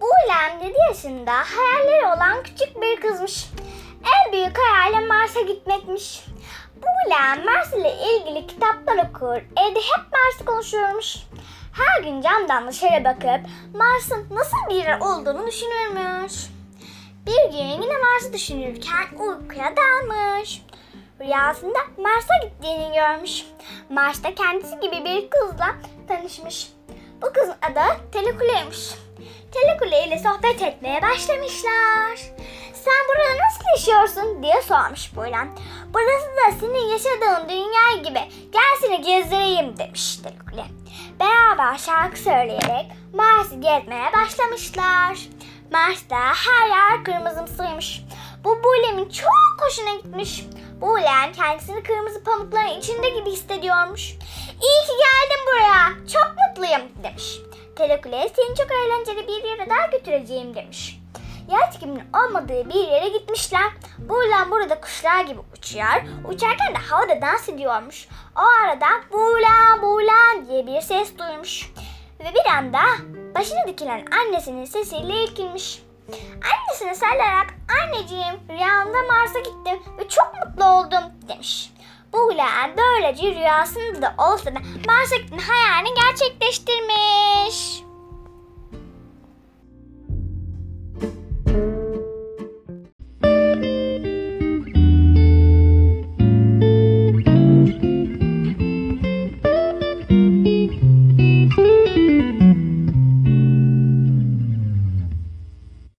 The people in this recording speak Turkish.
Bulem 7 yaşında hayalleri olan küçük bir kızmış. En büyük hayali Mars'a gitmekmiş. Bulem Mars ile ilgili kitaplar okur, evde hep Mars'ı konuşuyormuş. Her gün camdan dışarı bakıp Mars'ın nasıl bir yer olduğunu düşünürmüş. Bir gün yine Mars'ı düşünürken uykuya dalmış. Rüyasında Mars'a gittiğini görmüş. Mars'ta kendisi gibi bir kızla tanışmış. Bu kızın adı Telekule'ymiş. Telekule ile sohbet etmeye başlamışlar. Sen burada nasıl yaşıyorsun diye sormuş Buğlan. Burası da senin yaşadığın dünya gibi. Gel seni gezdireyim demiş Telekule. Beraber şarkı söyleyerek Mars'ı gezmeye başlamışlar. Mars'ta her yer kırmızımsıymış. Bu Bulem'in çok hoşuna gitmiş. Bulem kendisini kırmızı pamukların içinde gibi hissediyormuş. İyi ki mutluyum demiş. Telekule seni çok eğlenceli bir yere daha götüreceğim demiş. Yer çekiminin olmadığı bir yere gitmişler. Buğulan burada kuşlar gibi uçuyor. Uçarken de havada dans ediyormuş. O arada buğulan buğulan diye bir ses duymuş. Ve bir anda başına dikilen annesinin sesiyle irkilmiş. Annesine sarılarak anneciğim rüyamda Mars'a gittim ve çok mutlu oldum demiş. Buğulan böylece rüyasında da olsa da Mars'a hayalini gerçekleştirmiş.